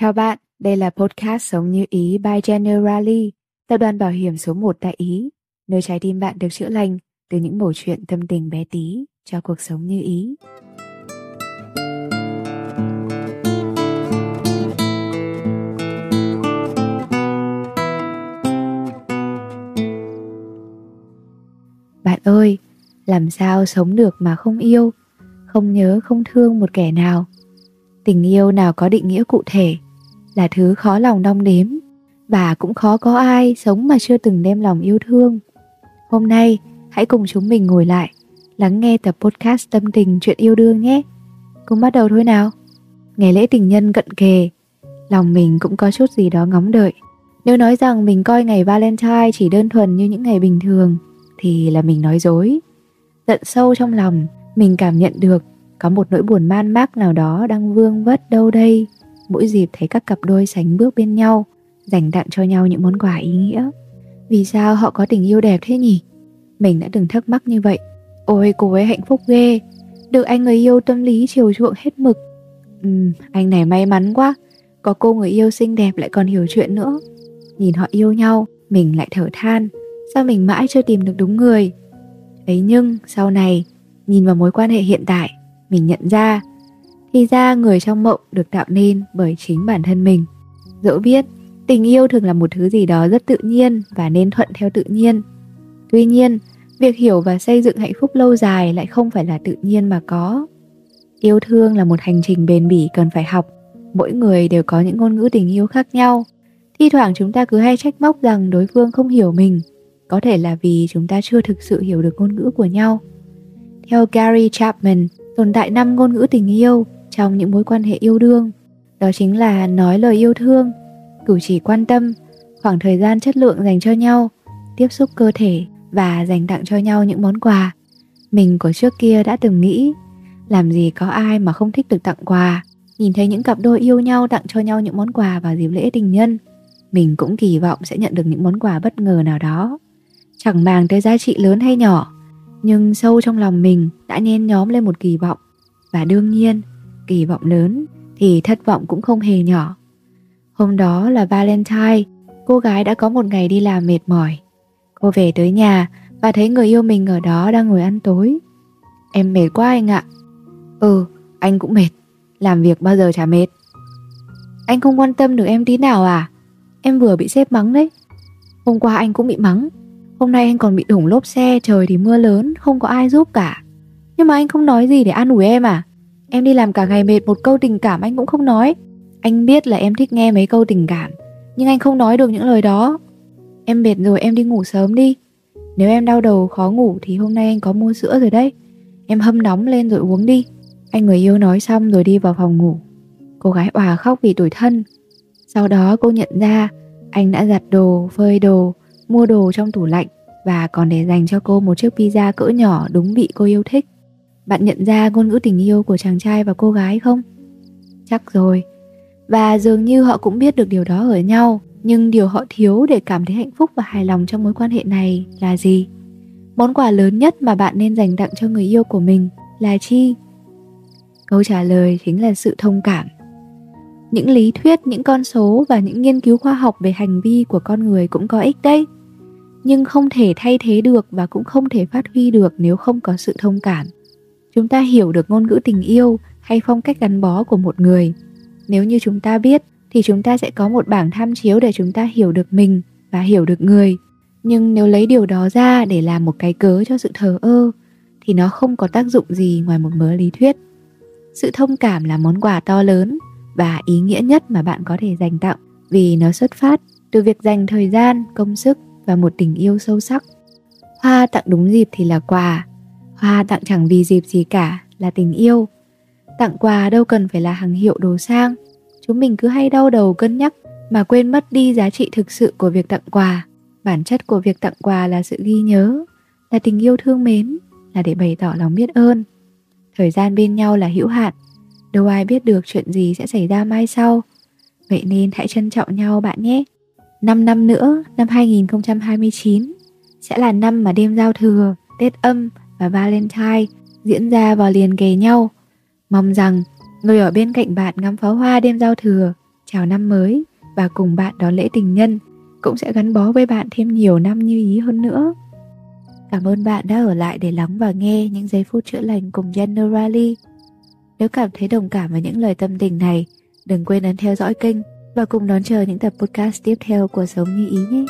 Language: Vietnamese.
Chào bạn, đây là podcast Sống Như Ý by Generali, tập đoàn bảo hiểm số 1 tại Ý, nơi trái tim bạn được chữa lành từ những mẩu chuyện tâm tình bé tí cho cuộc sống như ý. Bạn ơi, làm sao sống được mà không yêu, không nhớ không thương một kẻ nào? Tình yêu nào có định nghĩa cụ thể, là thứ khó lòng đong đếm và cũng khó có ai sống mà chưa từng đem lòng yêu thương. Hôm nay, hãy cùng chúng mình ngồi lại, lắng nghe tập podcast tâm tình chuyện yêu đương nhé. Cùng bắt đầu thôi nào. Ngày lễ tình nhân cận kề, lòng mình cũng có chút gì đó ngóng đợi. Nếu nói rằng mình coi ngày Valentine chỉ đơn thuần như những ngày bình thường thì là mình nói dối. Tận sâu trong lòng, mình cảm nhận được có một nỗi buồn man mác nào đó đang vương vất đâu đây mỗi dịp thấy các cặp đôi sánh bước bên nhau dành tặng cho nhau những món quà ý nghĩa. Vì sao họ có tình yêu đẹp thế nhỉ? Mình đã từng thắc mắc như vậy. Ôi cô ấy hạnh phúc ghê. Được anh người yêu tâm lý chiều chuộng hết mực. Ừ, anh này may mắn quá. Có cô người yêu xinh đẹp lại còn hiểu chuyện nữa. Nhìn họ yêu nhau mình lại thở than. Sao mình mãi chưa tìm được đúng người? Ấy nhưng sau này nhìn vào mối quan hệ hiện tại mình nhận ra thì ra người trong mộng được tạo nên bởi chính bản thân mình. Dẫu biết, tình yêu thường là một thứ gì đó rất tự nhiên và nên thuận theo tự nhiên. Tuy nhiên, việc hiểu và xây dựng hạnh phúc lâu dài lại không phải là tự nhiên mà có. Yêu thương là một hành trình bền bỉ cần phải học. Mỗi người đều có những ngôn ngữ tình yêu khác nhau. Thi thoảng chúng ta cứ hay trách móc rằng đối phương không hiểu mình. Có thể là vì chúng ta chưa thực sự hiểu được ngôn ngữ của nhau. Theo gary chapman, tồn tại năm ngôn ngữ tình yêu trong những mối quan hệ yêu đương. Đó chính là nói lời yêu thương, cử chỉ quan tâm, khoảng thời gian chất lượng dành cho nhau, tiếp xúc cơ thể và dành tặng cho nhau những món quà. Mình của trước kia đã từng nghĩ, làm gì có ai mà không thích được tặng quà. Nhìn thấy những cặp đôi yêu nhau tặng cho nhau những món quà vào dịp lễ tình nhân, mình cũng kỳ vọng sẽ nhận được những món quà bất ngờ nào đó. Chẳng màng tới giá trị lớn hay nhỏ, nhưng sâu trong lòng mình đã nhen nhóm lên một kỳ vọng. Và đương nhiên kỳ vọng lớn thì thất vọng cũng không hề nhỏ. Hôm đó là valentine cô gái đã có một ngày đi làm mệt mỏi. Cô về tới nhà và thấy người yêu mình ở đó đang ngồi ăn tối. Em mệt quá anh ạ. Ừ anh cũng mệt. Làm việc bao giờ chả mệt. Anh không quan tâm được em tí nào à? Em vừa bị sếp mắng đấy. Hôm qua anh cũng bị mắng. Hôm nay anh còn bị thủng lốp xe, trời thì mưa lớn, không có ai giúp cả. Nhưng mà anh không nói gì để an ủi em à? Em đi làm cả ngày mệt một câu tình cảm anh cũng không nói. Anh biết là em thích nghe mấy câu tình cảm, nhưng anh không nói được những lời đó. Em mệt rồi em đi ngủ sớm đi. Nếu em đau đầu khó ngủ thì hôm nay anh có mua sữa rồi đấy. Em hâm nóng lên rồi uống đi. Anh người yêu nói xong rồi đi vào phòng ngủ. Cô gái òa khóc vì tủi thân. Sau đó cô nhận ra anh đã giặt đồ, phơi đồ, mua đồ trong tủ lạnh và còn để dành cho cô một chiếc pizza cỡ nhỏ đúng vị cô yêu thích. Bạn nhận ra ngôn ngữ tình yêu của chàng trai và cô gái không? Chắc rồi. Và dường như họ cũng biết được điều đó ở nhau, nhưng điều họ thiếu để cảm thấy hạnh phúc và hài lòng trong mối quan hệ này là gì? Món quà lớn nhất mà bạn nên dành tặng cho người yêu của mình là chi? Câu trả lời chính là sự thông cảm. Những lý thuyết, những con số và những nghiên cứu khoa học về hành vi của con người cũng có ích đấy nhưng không thể thay thế được và cũng không thể phát huy được nếu không có sự thông cảm chúng ta hiểu được ngôn ngữ tình yêu hay phong cách gắn bó của một người. Nếu như chúng ta biết, thì chúng ta sẽ có một bảng tham chiếu để chúng ta hiểu được mình và hiểu được người. Nhưng nếu lấy điều đó ra để làm một cái cớ cho sự thờ ơ, thì nó không có tác dụng gì ngoài một mớ lý thuyết. Sự thông cảm là món quà to lớn và ý nghĩa nhất mà bạn có thể dành tặng, vì nó xuất phát từ việc dành thời gian, công sức và một tình yêu sâu sắc. Hoa tặng đúng dịp thì là quà hoa tặng chẳng vì dịp gì cả là tình yêu. Tặng quà đâu cần phải là hàng hiệu đồ sang. Chúng mình cứ hay đau đầu cân nhắc mà quên mất đi giá trị thực sự của việc tặng quà. Bản chất của việc tặng quà là sự ghi nhớ là tình yêu thương mến là để bày tỏ lòng biết ơn. Thời gian bên nhau là hữu hạn đâu ai biết được chuyện gì sẽ xảy ra mai sau. Vậy nên hãy trân trọng nhau bạn nhé. 5 năm nữa, năm 2029 sẽ là năm mà đêm giao thừa, Tết âm và Valentine diễn ra vào liền kề nhau. Mong rằng người ở bên cạnh bạn ngắm pháo hoa đêm giao thừa chào năm mới và cùng bạn đón lễ tình nhân cũng sẽ gắn bó với bạn thêm nhiều năm như ý hơn nữa. Cảm ơn bạn đã ở lại để lắng và nghe những giây phút chữa lành cùng Generali. Nếu cảm thấy đồng cảm với những lời tâm tình này, đừng quên ấn theo dõi kênh và cùng đón chờ những tập podcast tiếp theo của Sống Như Ý nhé.